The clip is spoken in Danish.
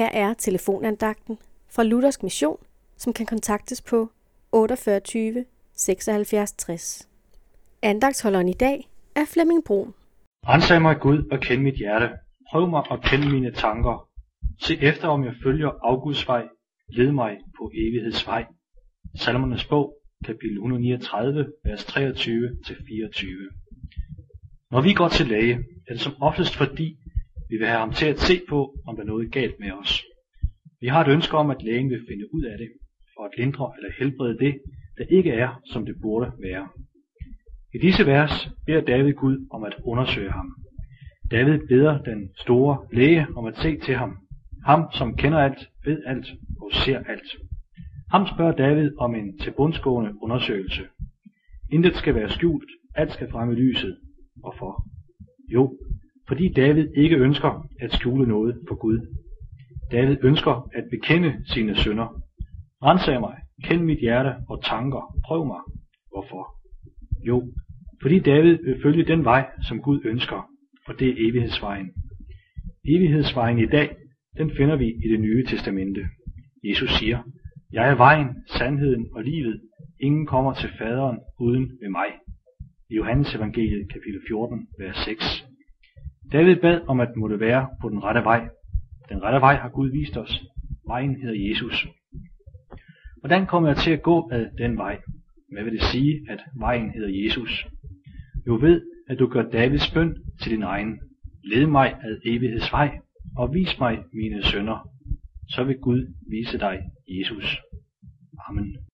Her er telefonandagten fra Luthersk Mission, som kan kontaktes på 48 76 60. Andagtsholderen i dag er Flemming Brun. Ansag mig Gud og kend mit hjerte. Prøv mig og kend mine tanker. Se efter om jeg følger Augusts vej. Led mig på evighedsvej. Salmernes bog, kapitel 139, vers 23-24. Når vi går til læge, er det som oftest fordi, vi vil have ham til at se på, om der er noget galt med os. Vi har et ønske om, at lægen vil finde ud af det, for at lindre eller helbrede det, der ikke er, som det burde være. I disse vers beder David Gud om at undersøge ham. David beder den store læge om at se til ham. Ham, som kender alt, ved alt og ser alt. Ham spørger David om en tilbundsgående undersøgelse. Intet skal være skjult, alt skal frem i lyset. Hvorfor? Jo, fordi David ikke ønsker at skjule noget for Gud. David ønsker at bekende sine sønder. Rensag mig, kend mit hjerte og tanker, prøv mig. Hvorfor? Jo, fordi David vil følge den vej, som Gud ønsker, og det er evighedsvejen. Evighedsvejen i dag, den finder vi i det nye testamente. Jesus siger, jeg er vejen, sandheden og livet. Ingen kommer til faderen uden ved mig. I Johannes evangeliet kapitel 14, vers 6. David bad om at måtte være på den rette vej. Den rette vej har Gud vist os. Vejen hedder Jesus. Hvordan kommer jeg til at gå ad den vej? Hvad vil det sige, at vejen hedder Jesus? Jo ved, at du gør Davids bøn til din egen. Led mig ad evighedsvej, og vis mig mine sønder. Så vil Gud vise dig Jesus. Amen.